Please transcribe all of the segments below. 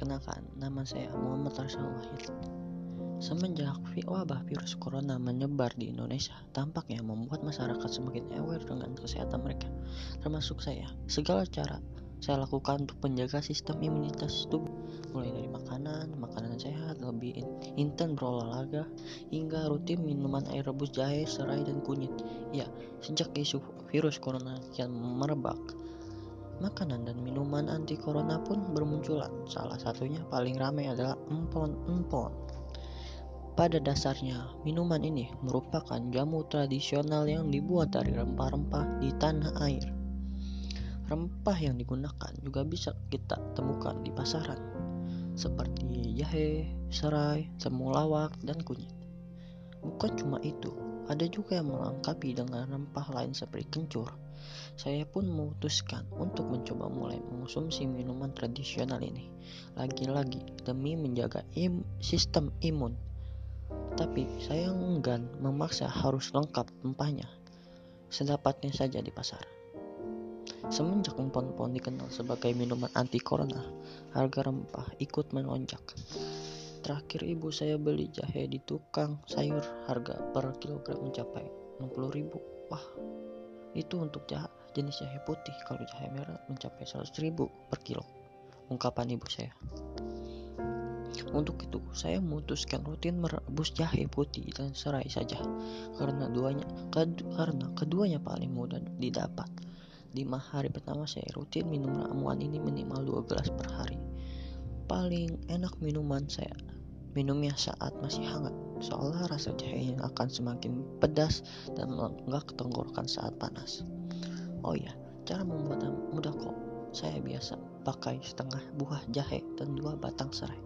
Perkenalkan, nama saya Muhammad Arsyad Wahid. Semenjak wabah virus corona menyebar di Indonesia, tampaknya membuat masyarakat semakin aware dengan kesehatan mereka, termasuk saya. Segala cara saya lakukan untuk menjaga sistem imunitas tubuh, mulai dari makanan, makanan sehat, lebih intens berolahraga, hingga rutin minuman air rebus jahe, serai, dan kunyit. Ya, sejak isu virus corona kian merebak, Makanan dan minuman anti corona pun bermunculan. Salah satunya paling ramai adalah empon-empon. Pada dasarnya, minuman ini merupakan jamu tradisional yang dibuat dari rempah-rempah di tanah air. Rempah yang digunakan juga bisa kita temukan di pasaran, seperti jahe, serai, temulawak, dan kunyit. Bukan cuma itu, ada juga yang melengkapi dengan rempah lain seperti kencur, saya pun memutuskan untuk mencoba mulai mengonsumsi minuman tradisional ini. Lagi-lagi demi menjaga im sistem imun. Tapi saya enggan memaksa harus lengkap rempahnya. Sedapatnya saja di pasar. Semenjak empon-empon dikenal sebagai minuman anti corona, harga rempah ikut melonjak. Terakhir ibu saya beli jahe di tukang sayur harga per kilogram mencapai 60.000. Wah, itu untuk jahe, jenis jahe putih. Kalau jahe merah mencapai 100 ribu per kilo. Ungkapan ibu saya. Untuk itu saya memutuskan rutin merebus jahe putih dan serai saja. Karena duanya ked, karena keduanya paling mudah didapat. Lima hari pertama saya rutin minum ramuan ini minimal 2 gelas per hari paling enak minuman saya minumnya saat masih hangat seolah rasa jahe yang akan semakin pedas dan menggak tenggorokan saat panas. Oh ya, cara membuatnya mudah kok. Saya biasa pakai setengah buah jahe dan dua batang serai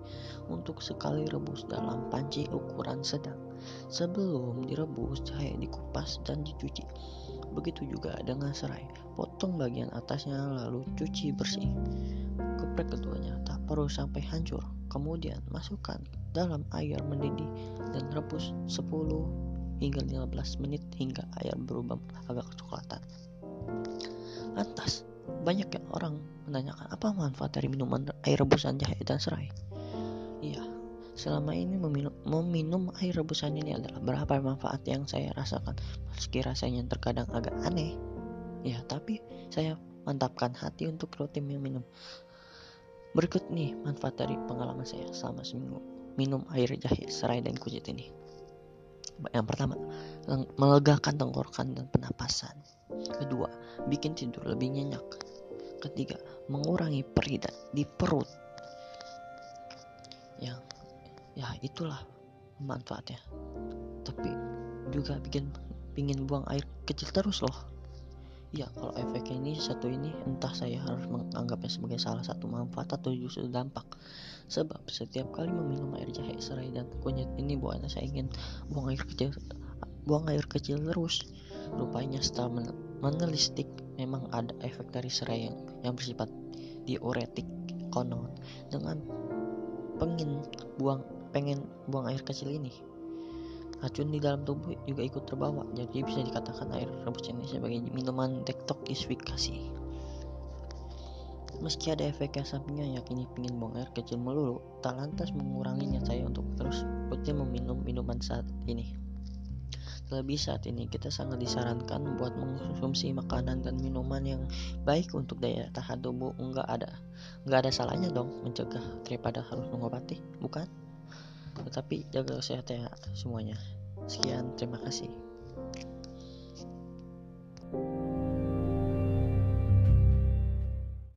untuk sekali rebus dalam panci ukuran sedang. Sebelum direbus, jahe dikupas dan dicuci. Begitu juga dengan serai. Potong bagian atasnya lalu cuci bersih. Geprek keduanya tak perlu sampai hancur. Kemudian masukkan dalam air mendidih dan rebus 10 hingga 15 menit hingga air berubah agak kecoklatan. Lantas, banyak yang orang menanyakan apa manfaat dari minuman air rebusan jahe dan serai. Iya, selama ini meminum, meminum air rebusan ini adalah berapa manfaat yang saya rasakan meski rasanya terkadang agak aneh. Ya, tapi saya mantapkan hati untuk rutin meminum. Berikut nih manfaat dari pengalaman saya selama seminggu minum air jahe, serai, dan kunyit ini. Yang pertama, melegakan tenggorokan dan penapasan. Kedua, bikin tidur lebih nyenyak. Ketiga, mengurangi perih di perut. Yang ya itulah manfaatnya. Tapi juga bikin pingin buang air kecil terus loh. Ya, kalau efek ini satu ini entah saya harus menganggapnya sebagai salah satu manfaat atau justru dampak. Sebab setiap kali meminum air jahe, serai dan kunyit ini bukannya saya ingin buang air kecil buang air kecil terus. Rupanya setelah menelistik memang ada efek dari serai yang, yang bersifat diuretik konon dengan pengen buang pengen buang air kecil ini racun di dalam tubuh juga ikut terbawa jadi bisa dikatakan air rebus ini sebagai minuman detoksifikasi meski ada efek sampingnya yakini ingin buang air kecil melulu tak lantas menguranginya saya untuk terus rutin meminum minuman saat ini Terlebih saat ini kita sangat disarankan buat mengkonsumsi makanan dan minuman yang baik untuk daya tahan tubuh. Enggak ada, enggak ada salahnya dong mencegah daripada harus mengobati, bukan? Tetapi jaga kesehatan ya semuanya. Sekian, terima kasih. thank you